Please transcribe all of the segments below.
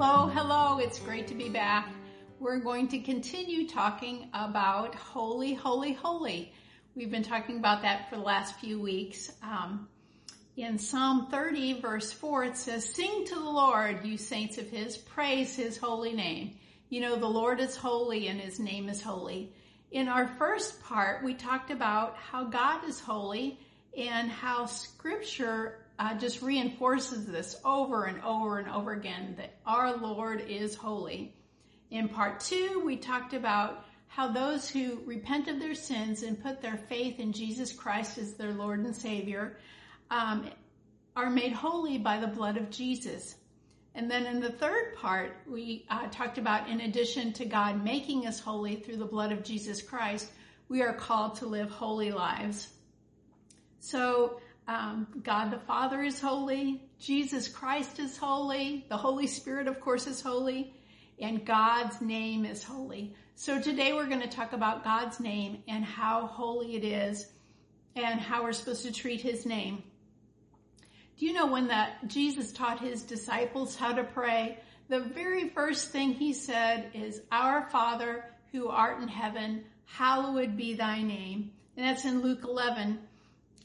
Hello, hello. It's great to be back. We're going to continue talking about holy, holy, holy. We've been talking about that for the last few weeks. Um, in Psalm 30 verse 4, it says, Sing to the Lord, you saints of his, praise his holy name. You know, the Lord is holy and his name is holy. In our first part, we talked about how God is holy and how scripture uh, just reinforces this over and over and over again that our Lord is holy. In part two, we talked about how those who repent of their sins and put their faith in Jesus Christ as their Lord and Savior um, are made holy by the blood of Jesus. And then in the third part, we uh, talked about in addition to God making us holy through the blood of Jesus Christ, we are called to live holy lives. So um, God the Father is holy. Jesus Christ is holy. The Holy Spirit, of course, is holy. And God's name is holy. So today we're going to talk about God's name and how holy it is and how we're supposed to treat his name. Do you know when that Jesus taught his disciples how to pray? The very first thing he said is, Our Father who art in heaven, hallowed be thy name. And that's in Luke 11.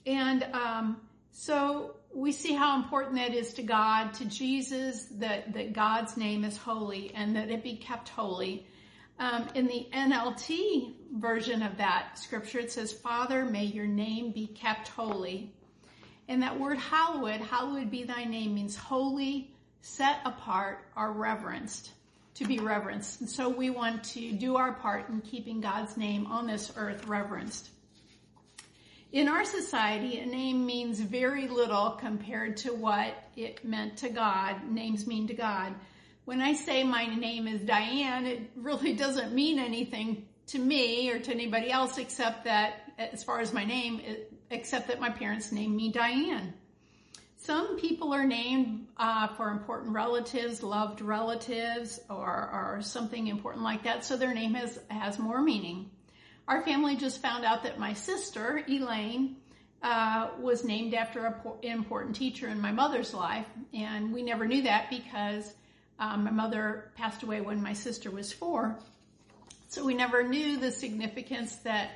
And um, so we see how important that is to God, to Jesus, that, that God's name is holy and that it be kept holy. Um, in the NLT version of that scripture, it says, Father, may your name be kept holy. And that word hallowed, hallowed be thy name means holy, set apart, or reverenced, to be reverenced. And so we want to do our part in keeping God's name on this earth reverenced. In our society, a name means very little compared to what it meant to God, names mean to God. When I say my name is Diane, it really doesn't mean anything to me or to anybody else except that, as far as my name, except that my parents named me Diane. Some people are named uh, for important relatives, loved relatives, or, or something important like that, so their name has, has more meaning. Our family just found out that my sister, Elaine, uh, was named after an important teacher in my mother's life. And we never knew that because um, my mother passed away when my sister was four. So we never knew the significance that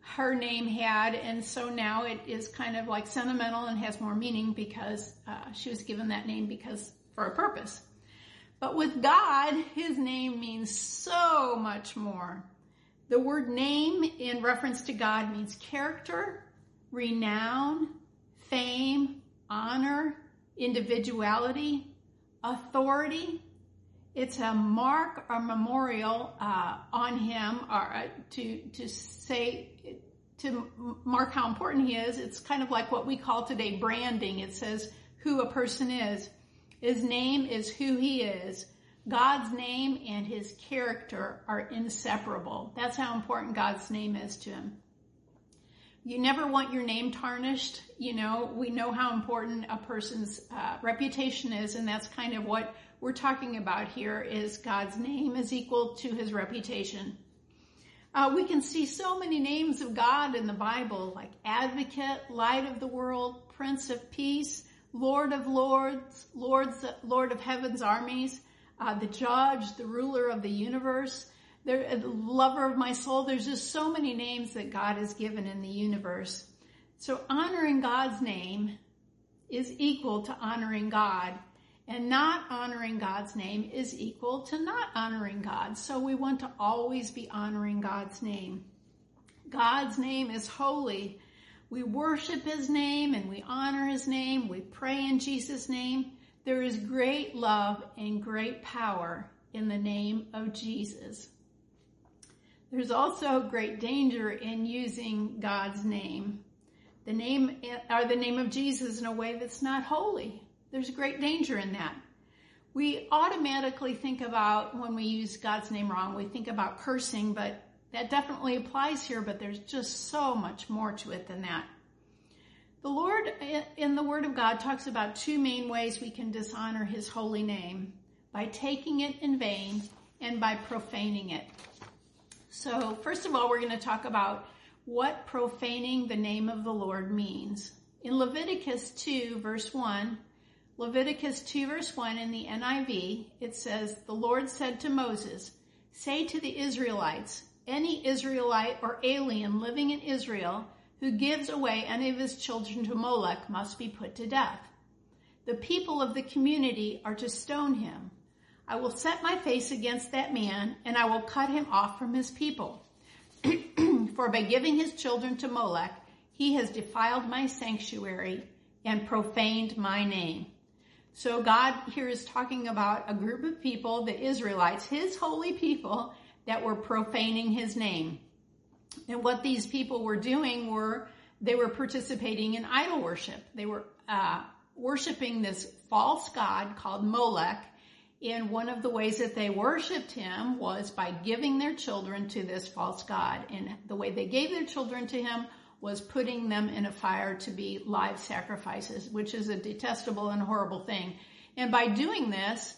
her name had. And so now it is kind of like sentimental and has more meaning because uh, she was given that name because for a purpose. But with God, his name means so much more. The word name in reference to God means character, renown, fame, honor, individuality, authority. It's a mark or memorial uh, on him or uh, to, to say, to mark how important he is. It's kind of like what we call today branding. It says who a person is. His name is who he is. God's name and his character are inseparable. That's how important God's name is to him. You never want your name tarnished. You know, we know how important a person's uh, reputation is, and that's kind of what we're talking about here is God's name is equal to his reputation. Uh, we can see so many names of God in the Bible, like advocate, light of the world, prince of peace, Lord of lords, lords, Lord of heaven's armies uh, the judge, the ruler of the universe, uh, the lover of my soul. There's just so many names that God has given in the universe. So honoring God's name is equal to honoring God. And not honoring God's name is equal to not honoring God. So we want to always be honoring God's name. God's name is holy. We worship His name and we honor His name. We pray in Jesus' name. There is great love and great power in the name of Jesus. There's also great danger in using God's name. The name or the name of Jesus in a way that's not holy. There's great danger in that. We automatically think about when we use God's name wrong, we think about cursing, but that definitely applies here, but there's just so much more to it than that. The Lord in the Word of God talks about two main ways we can dishonor His holy name by taking it in vain and by profaning it. So, first of all, we're going to talk about what profaning the name of the Lord means. In Leviticus 2, verse 1, Leviticus 2 verse 1 in the NIV, it says, The Lord said to Moses, Say to the Israelites, any Israelite or alien living in Israel who gives away any of his children to Molech must be put to death. The people of the community are to stone him. I will set my face against that man and I will cut him off from his people. For by giving his children to Molech, he has defiled my sanctuary and profaned my name. So God here is talking about a group of people, the Israelites, his holy people, that were profaning his name. And what these people were doing were they were participating in idol worship. They were uh, worshiping this false god called Molech. And one of the ways that they worshiped him was by giving their children to this false god. And the way they gave their children to him was putting them in a fire to be live sacrifices, which is a detestable and horrible thing. And by doing this,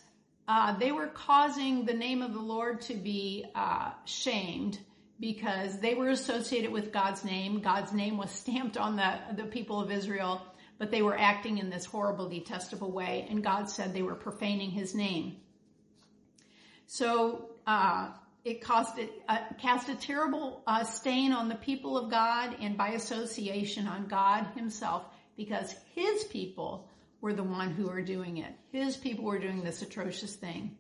uh, they were causing the name of the Lord to be uh, shamed because they were associated with God's name. God's name was stamped on the, the people of Israel, but they were acting in this horrible, detestable way, and God said they were profaning his name. So uh, it caused it, uh, cast a terrible uh, stain on the people of God and by association on God himself because his people were the one who were doing it. His people were doing this atrocious thing.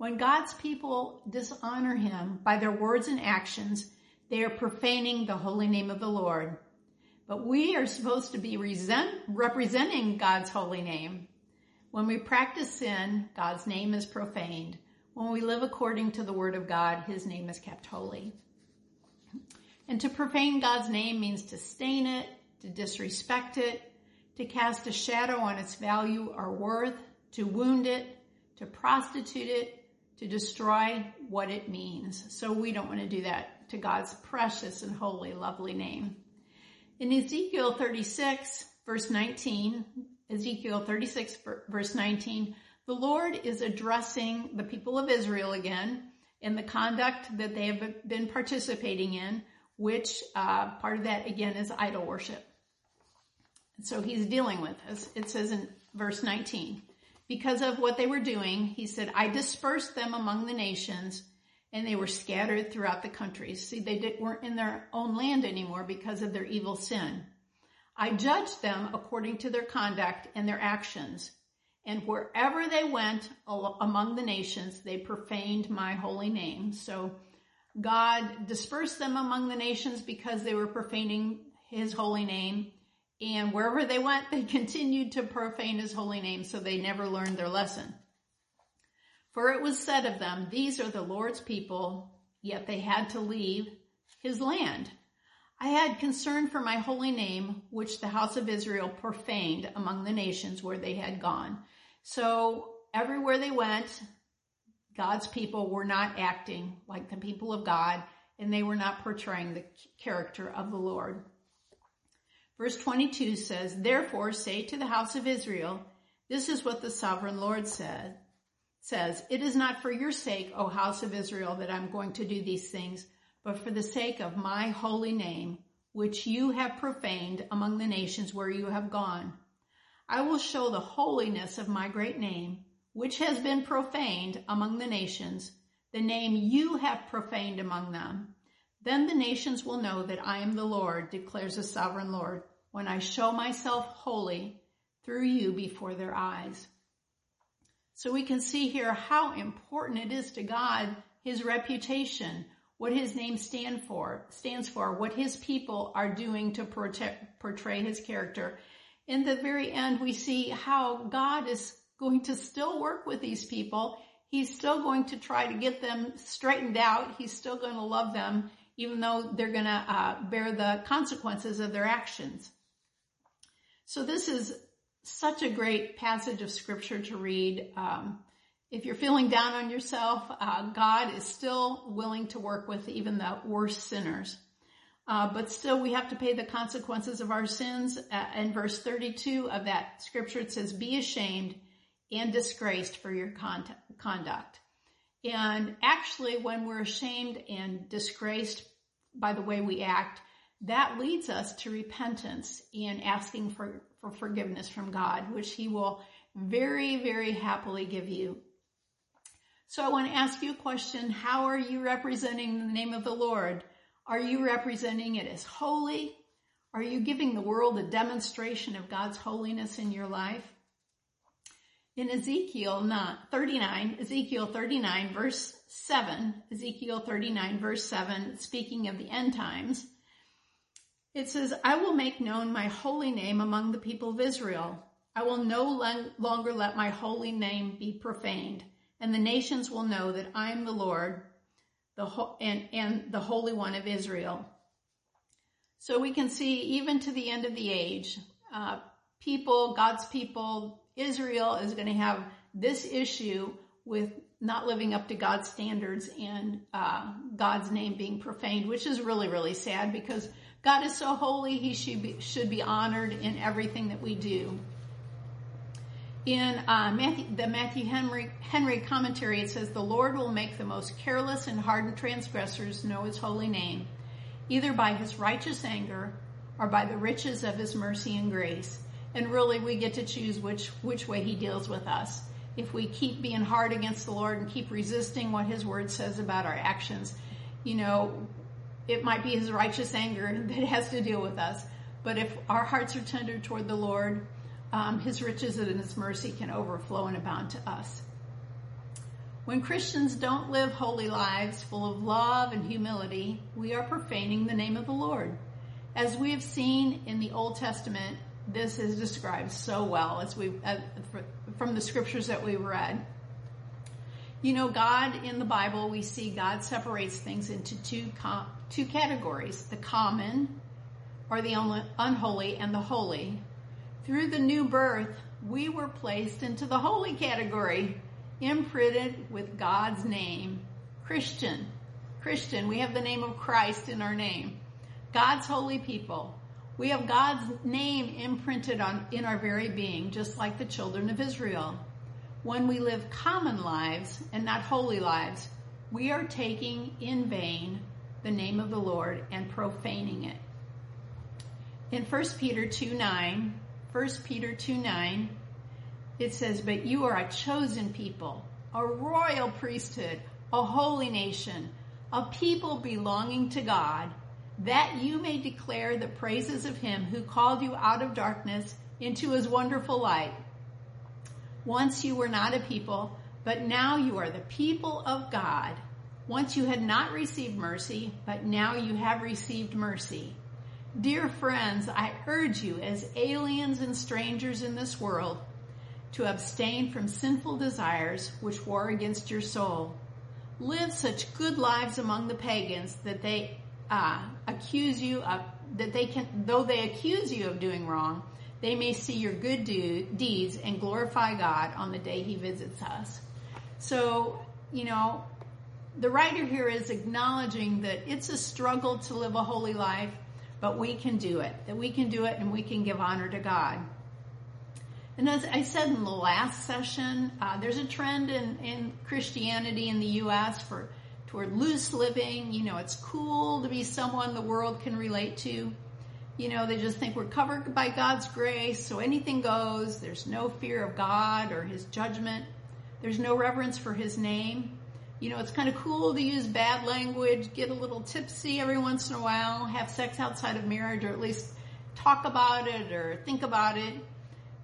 When God's people dishonor him by their words and actions, they are profaning the holy name of the Lord. But we are supposed to be resent, representing God's holy name. When we practice sin, God's name is profaned. When we live according to the word of God, his name is kept holy. And to profane God's name means to stain it, to disrespect it, to cast a shadow on its value or worth, to wound it, to prostitute it, to destroy what it means. So we don't want to do that to God's precious and holy, lovely name. In Ezekiel 36, verse 19, Ezekiel 36, verse 19, the Lord is addressing the people of Israel again in the conduct that they have been participating in, which uh, part of that again is idol worship. So he's dealing with this. It says in verse 19, because of what they were doing, he said, I dispersed them among the nations and they were scattered throughout the countries. See, they did, weren't in their own land anymore because of their evil sin. I judged them according to their conduct and their actions. And wherever they went among the nations, they profaned my holy name. So God dispersed them among the nations because they were profaning his holy name. And wherever they went, they continued to profane his holy name, so they never learned their lesson. For it was said of them, These are the Lord's people, yet they had to leave his land. I had concern for my holy name, which the house of Israel profaned among the nations where they had gone. So everywhere they went, God's people were not acting like the people of God, and they were not portraying the character of the Lord. Verse 22 says, Therefore say to the house of Israel, this is what the sovereign Lord said, says, It is not for your sake, O house of Israel, that I'm going to do these things, but for the sake of my holy name, which you have profaned among the nations where you have gone. I will show the holiness of my great name, which has been profaned among the nations, the name you have profaned among them. Then the nations will know that I am the Lord, declares the sovereign Lord, when I show myself holy through you before their eyes. So we can see here how important it is to God, his reputation, what his name stand for, stands for, what his people are doing to portray his character. In the very end, we see how God is going to still work with these people. He's still going to try to get them straightened out. He's still going to love them, even though they're going to uh, bear the consequences of their actions. So this is such a great passage of scripture to read. Um, if you're feeling down on yourself, uh, God is still willing to work with even the worst sinners. Uh, but still we have to pay the consequences of our sins. Uh, in verse 32 of that scripture, it says, be ashamed and disgraced for your con- conduct. And actually, when we're ashamed and disgraced by the way we act, that leads us to repentance and asking for, for forgiveness from God, which he will very, very happily give you. So I want to ask you a question. How are you representing the name of the Lord? Are you representing it as holy? Are you giving the world a demonstration of God's holiness in your life? In Ezekiel 39, Ezekiel 39 verse 7, Ezekiel 39 verse 7, speaking of the end times, it says, I will make known my holy name among the people of Israel. I will no longer let my holy name be profaned, and the nations will know that I am the Lord the ho- and, and the Holy One of Israel. So we can see even to the end of the age, uh, people, God's people, Israel is going to have this issue with not living up to God's standards and uh, God's name being profaned, which is really, really sad because God is so holy, he should be, should be honored in everything that we do. In uh, Matthew, the Matthew Henry, Henry commentary, it says, The Lord will make the most careless and hardened transgressors know his holy name, either by his righteous anger or by the riches of his mercy and grace. And really, we get to choose which, which way he deals with us. If we keep being hard against the Lord and keep resisting what his word says about our actions, you know, it might be his righteous anger that has to deal with us. But if our hearts are tender toward the Lord, um, his riches and his mercy can overflow and abound to us. When Christians don't live holy lives full of love and humility, we are profaning the name of the Lord. As we have seen in the Old Testament, this is described so well as we uh, from the scriptures that we read. You know, God in the Bible, we see God separates things into two com- two categories: the common, or the unholy, and the holy. Through the new birth, we were placed into the holy category, imprinted with God's name, Christian. Christian. We have the name of Christ in our name. God's holy people. We have God's name imprinted on in our very being, just like the children of Israel. When we live common lives and not holy lives, we are taking in vain the name of the Lord and profaning it. In 1 Peter 2 9, 1 Peter 2 9, it says, But you are a chosen people, a royal priesthood, a holy nation, a people belonging to God, that you may declare the praises of him who called you out of darkness into his wonderful light. Once you were not a people, but now you are the people of God. Once you had not received mercy, but now you have received mercy. Dear friends, I urge you as aliens and strangers in this world to abstain from sinful desires which war against your soul. Live such good lives among the pagans that they uh, accuse you of, that they can, though they accuse you of doing wrong, they may see your good do, deeds and glorify God on the day he visits us. So, you know, the writer here is acknowledging that it's a struggle to live a holy life, but we can do it, that we can do it and we can give honor to God. And as I said in the last session, uh, there's a trend in, in Christianity in the U.S. for toward loose living. You know, it's cool to be someone the world can relate to. You know, they just think we're covered by God's grace, so anything goes. There's no fear of God or His judgment. There's no reverence for His name. You know, it's kind of cool to use bad language, get a little tipsy every once in a while, have sex outside of marriage, or at least talk about it or think about it.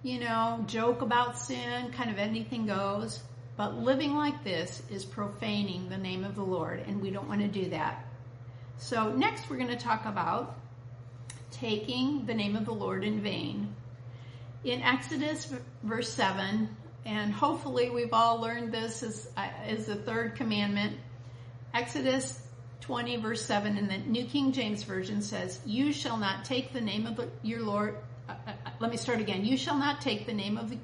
You know, joke about sin, kind of anything goes. But living like this is profaning the name of the Lord, and we don't want to do that. So next we're going to talk about taking the name of the Lord in vain. In Exodus verse 7, and hopefully we've all learned this as, uh, the third commandment. Exodus 20 verse 7 in the New King James Version says, You shall not take the name of your Lord, uh, uh, uh, let me start again. You shall not take the name of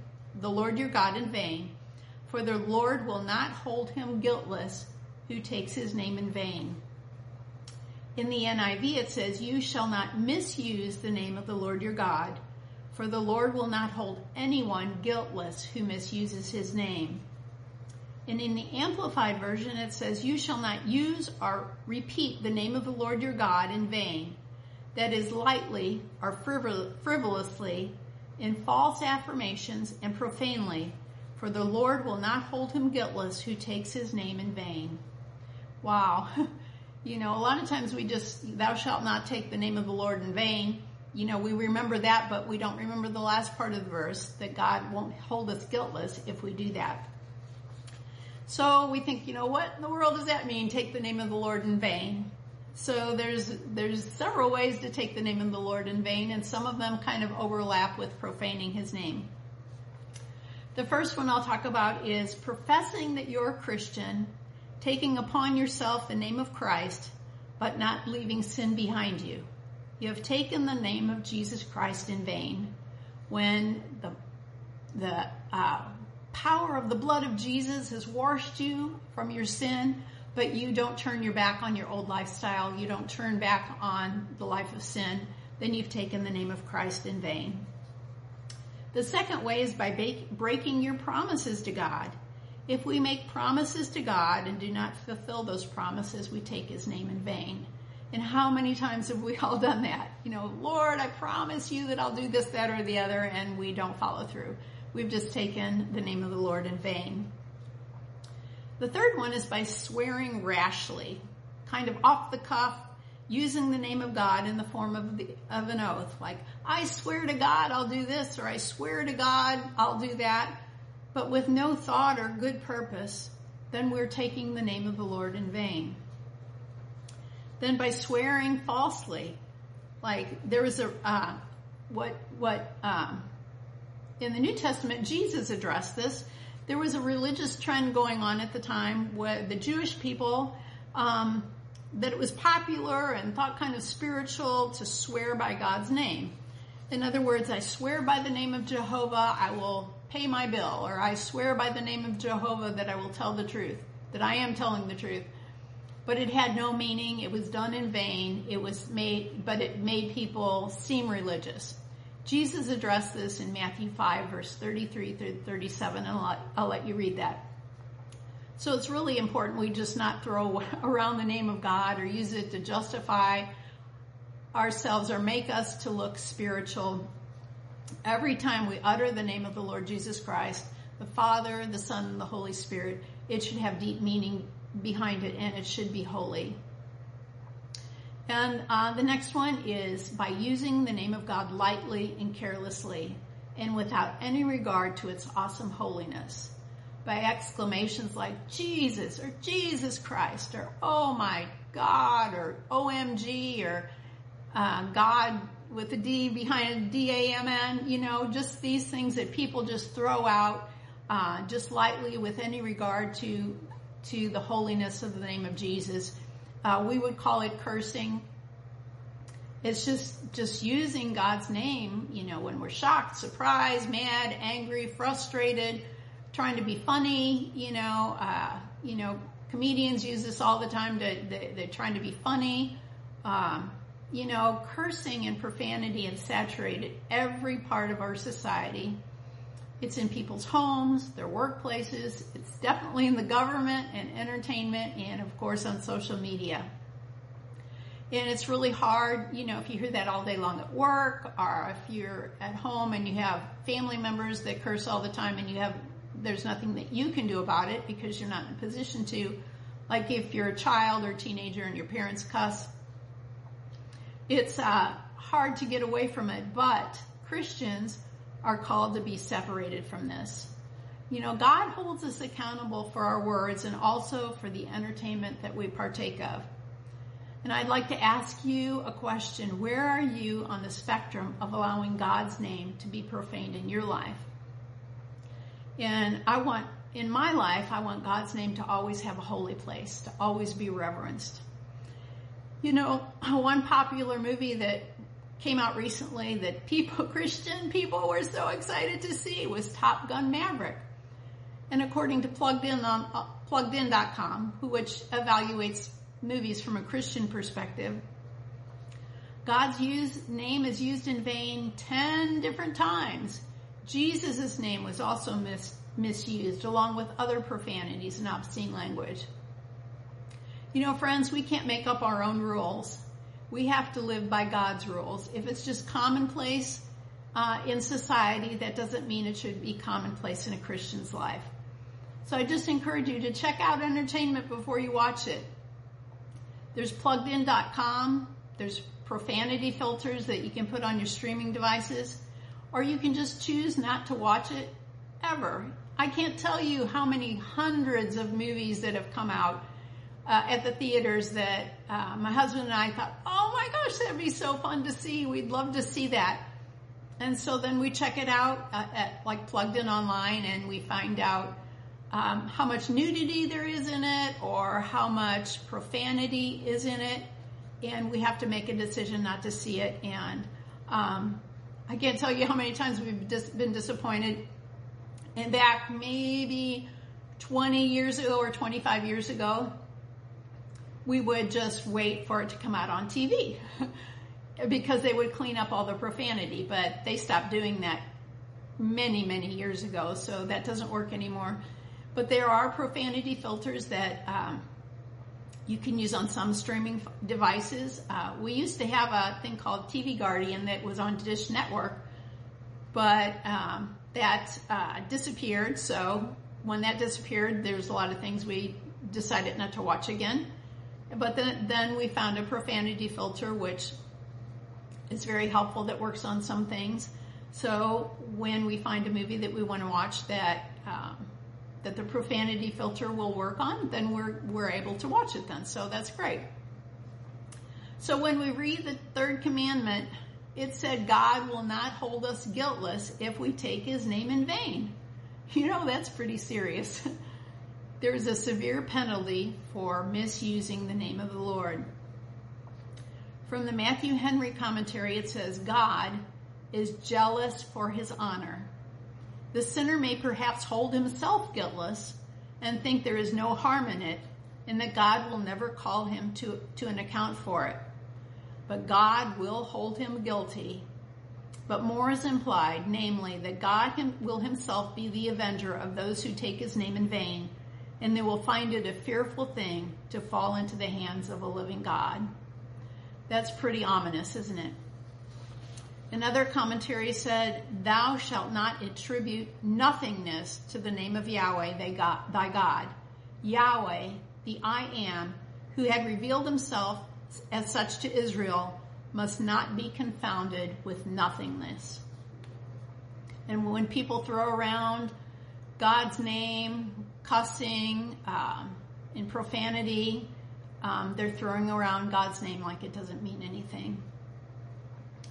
the Lord your God in vain, for the Lord will not hold him guiltless who takes his name in vain. In the NIV it says, You shall not misuse the name of the Lord your God, for the Lord will not hold anyone guiltless who misuses his name. And in the Amplified Version, it says, You shall not use or repeat the name of the Lord your God in vain, that is lightly or frivolously, in false affirmations and profanely, for the Lord will not hold him guiltless who takes his name in vain. Wow. You know, a lot of times we just, thou shalt not take the name of the Lord in vain. You know, we remember that, but we don't remember the last part of the verse that God won't hold us guiltless if we do that. So we think, you know, what in the world does that mean? Take the name of the Lord in vain. So there's, there's several ways to take the name of the Lord in vain and some of them kind of overlap with profaning his name. The first one I'll talk about is professing that you're a Christian taking upon yourself the name of Christ, but not leaving sin behind you. You have taken the name of Jesus Christ in vain when the, the uh, power of the blood of Jesus has washed you from your sin, but you don't turn your back on your old lifestyle. You don't turn back on the life of sin. Then you've taken the name of Christ in vain. The second way is by breaking your promises to God. If we make promises to God and do not fulfill those promises, we take his name in vain. And how many times have we all done that? You know, Lord, I promise you that I'll do this, that, or the other, and we don't follow through. We've just taken the name of the Lord in vain. The third one is by swearing rashly, kind of off the cuff, using the name of God in the form of, the, of an oath, like, I swear to God I'll do this, or I swear to God I'll do that but with no thought or good purpose, then we're taking the name of the Lord in vain. Then by swearing falsely, like there was a, uh, what, what, um, in the New Testament, Jesus addressed this. There was a religious trend going on at the time where the Jewish people, um, that it was popular and thought kind of spiritual to swear by God's name. In other words, I swear by the name of Jehovah, I will pay my bill, or I swear by the name of Jehovah that I will tell the truth, that I am telling the truth. But it had no meaning. It was done in vain. It was made, but it made people seem religious. Jesus addressed this in Matthew 5 verse 33 through 37 and I'll let, you read that. So it's really important we just not throw around the name of God or use it to justify ourselves or make us to look spiritual Every time we utter the name of the Lord Jesus Christ, the Father, the Son, and the Holy Spirit, it should have deep meaning behind it and it should be holy. And uh, the next one is by using the name of God lightly and carelessly and without any regard to its awesome holiness. By exclamations like Jesus or Jesus Christ or oh my God or OMG or uh, God with a D behind D-A-M-N, you know, just these things that people just throw out, uh, just lightly with any regard to, to the holiness of the name of Jesus. Uh, we would call it cursing. It's just, just using God's name, you know, when we're shocked, surprised, mad, angry, frustrated, trying to be funny, you know, uh, you know, comedians use this all the time to, they, they're trying to be funny. Um, you know, cursing and profanity has saturated every part of our society. It's in people's homes, their workplaces, it's definitely in the government and entertainment and of course on social media. And it's really hard, you know, if you hear that all day long at work or if you're at home and you have family members that curse all the time and you have, there's nothing that you can do about it because you're not in a position to. Like if you're a child or teenager and your parents cuss, it's uh, hard to get away from it, but Christians are called to be separated from this. You know, God holds us accountable for our words and also for the entertainment that we partake of. And I'd like to ask you a question. Where are you on the spectrum of allowing God's name to be profaned in your life? And I want, in my life, I want God's name to always have a holy place, to always be reverenced. You know, one popular movie that came out recently that people, Christian people were so excited to see was Top Gun Maverick. And according to Plugged In on uh, pluggedin.com, which evaluates movies from a Christian perspective, God's use, name is used in vain 10 different times. Jesus' name was also mis, misused along with other profanities and obscene language. You know, friends, we can't make up our own rules. We have to live by God's rules. If it's just commonplace, uh, in society, that doesn't mean it should be commonplace in a Christian's life. So I just encourage you to check out entertainment before you watch it. There's pluggedin.com. There's profanity filters that you can put on your streaming devices, or you can just choose not to watch it ever. I can't tell you how many hundreds of movies that have come out uh, at the theaters that uh, my husband and I thought, oh my gosh, that'd be so fun to see. We'd love to see that. And so then we check it out uh, at like plugged in online and we find out um, how much nudity there is in it or how much profanity is in it. And we have to make a decision not to see it. And um, I can't tell you how many times we've dis- been disappointed. And back maybe 20 years ago or 25 years ago, we would just wait for it to come out on TV because they would clean up all the profanity. But they stopped doing that many, many years ago, so that doesn't work anymore. But there are profanity filters that um, you can use on some streaming devices. Uh, we used to have a thing called TV Guardian that was on Dish Network, but um, that uh, disappeared. So when that disappeared, there's a lot of things we decided not to watch again. But then, then we found a profanity filter, which is very helpful that works on some things. So when we find a movie that we want to watch that um, that the profanity filter will work on, then we're we're able to watch it then. So that's great. So when we read the third commandment, it said God will not hold us guiltless if we take his name in vain. You know, that's pretty serious. there is a severe penalty for misusing the name of the Lord. From the Matthew Henry commentary, it says, God is jealous for his honor. The sinner may perhaps hold himself guiltless and think there is no harm in it and that God will never call him to, to an account for it. But God will hold him guilty. But more is implied, namely that God him, will himself be the avenger of those who take his name in vain and they will find it a fearful thing to fall into the hands of a living God. That's pretty ominous, isn't it? Another commentary said, Thou shalt not attribute nothingness to the name of Yahweh thy God. Yahweh, the I am, who had revealed himself as such to Israel, must not be confounded with nothingness. And when people throw around God's name, cussing, um, in profanity. Um, they're throwing around God's name like it doesn't mean anything.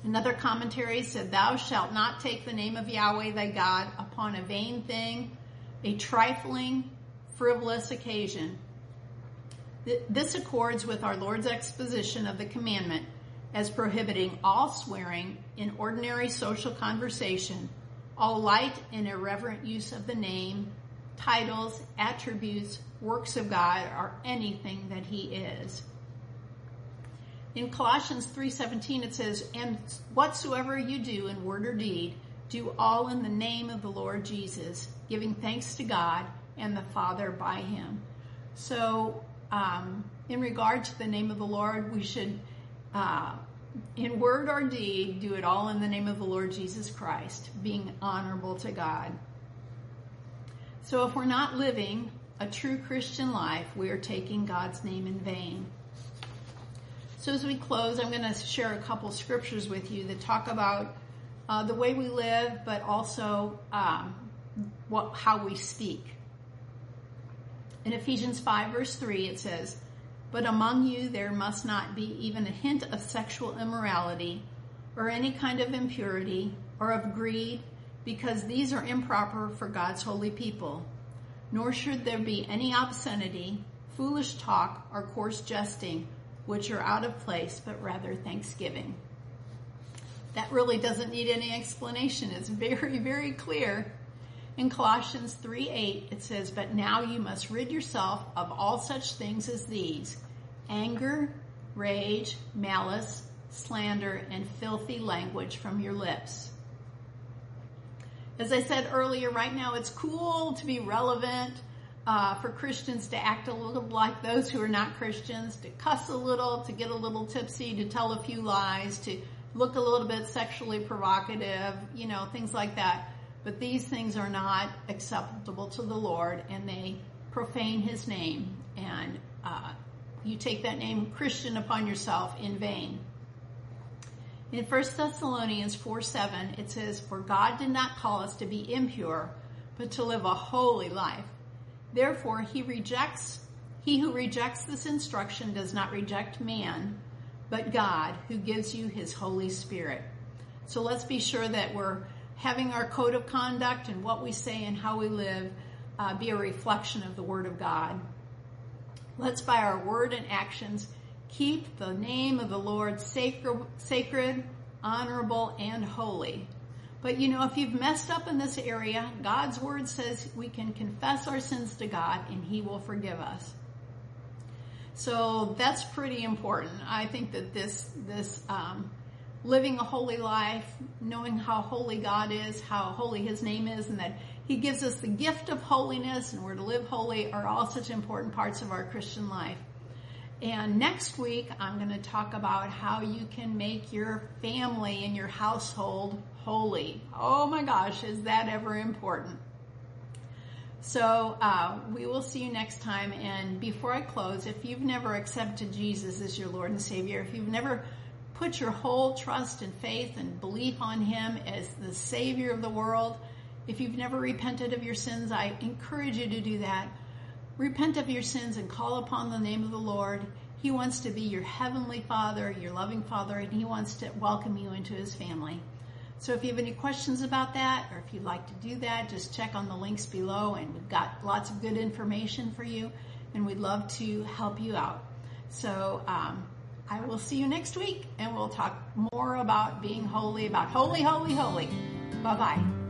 Another commentary said, Thou shalt not take the name of Yahweh thy God upon a vain thing, a trifling, frivolous occasion. This accords with our Lord's exposition of the commandment as prohibiting all swearing in ordinary social conversation, all light and irreverent use of the name, titles, attributes, works of God, or anything that he is. In Colossians 3:17 it says, "And whatsoever you do in word or deed, do all in the name of the Lord Jesus, giving thanks to God and the Father by him." So, um, in regard to the name of the Lord, we should, uh, in word or deed, do it all in the name of the Lord Jesus Christ, being honorable to God. So if we're not living a true Christian life, we are taking God's name in vain. So as we close, I'm going to share a couple scriptures with you that talk about uh, the way we live, but also um, what, how we speak. In Ephesians 5 verse 3, it says, But among you there must not be even a hint of sexual immorality or any kind of impurity or of greed because these are improper for God's holy people. Nor should there be any obscenity, foolish talk, or coarse jesting, which are out of place, but rather thanksgiving. That really doesn't need any explanation. It's very, very clear. In Colossians 3 8, it says, But now you must rid yourself of all such things as these anger, rage, malice, slander, and filthy language from your lips as I said earlier, right now it's cool to be relevant, uh, for Christians to act a little like those who are not Christians, to cuss a little, to get a little tipsy, to tell a few lies, to look a little bit sexually provocative, you know, things like that. But these things are not acceptable to the Lord and they profane his name. And uh, you take that name Christian upon yourself in vain. In 1 Thessalonians 4 7, it says, For God did not call us to be impure, but to live a holy life. Therefore, he rejects, he who rejects this instruction does not reject man, but God, who gives you his Holy Spirit. So let's be sure that we're having our code of conduct and what we say and how we live uh, be a reflection of the Word of God. Let's, by our word and actions, keep the name of the Lord sacred, sacred, honorable, and holy. But you know, if you've messed up in this area, God's word says we can confess our sins to God and He will forgive us. So that's pretty important. I think that this this um, living a holy life, knowing how holy God is, how holy His name is, and that He gives us the gift of holiness, and we're to live holy, are all such important parts of our Christian life. And next week, I'm going to talk about how you can make your family and your household holy. Oh my gosh, is that ever important? So uh, we will see you next time. And before I close, if you've never accepted Jesus as your Lord and Savior, if you've never put your whole trust and faith and belief on Him as the Savior of the world, if you've never repented of your sins, I encourage you to do that. Repent of your sins and call upon the name of the Lord. He wants to be your heavenly Father, your loving Father, and He wants to welcome you into His family. So if you have any questions about that, or if you'd like to do that, just check on the links below and we've got lots of good information for you and we'd love to help you out. So, um, I will see you next week and we'll talk more about being holy, about holy, holy, holy. Bye bye.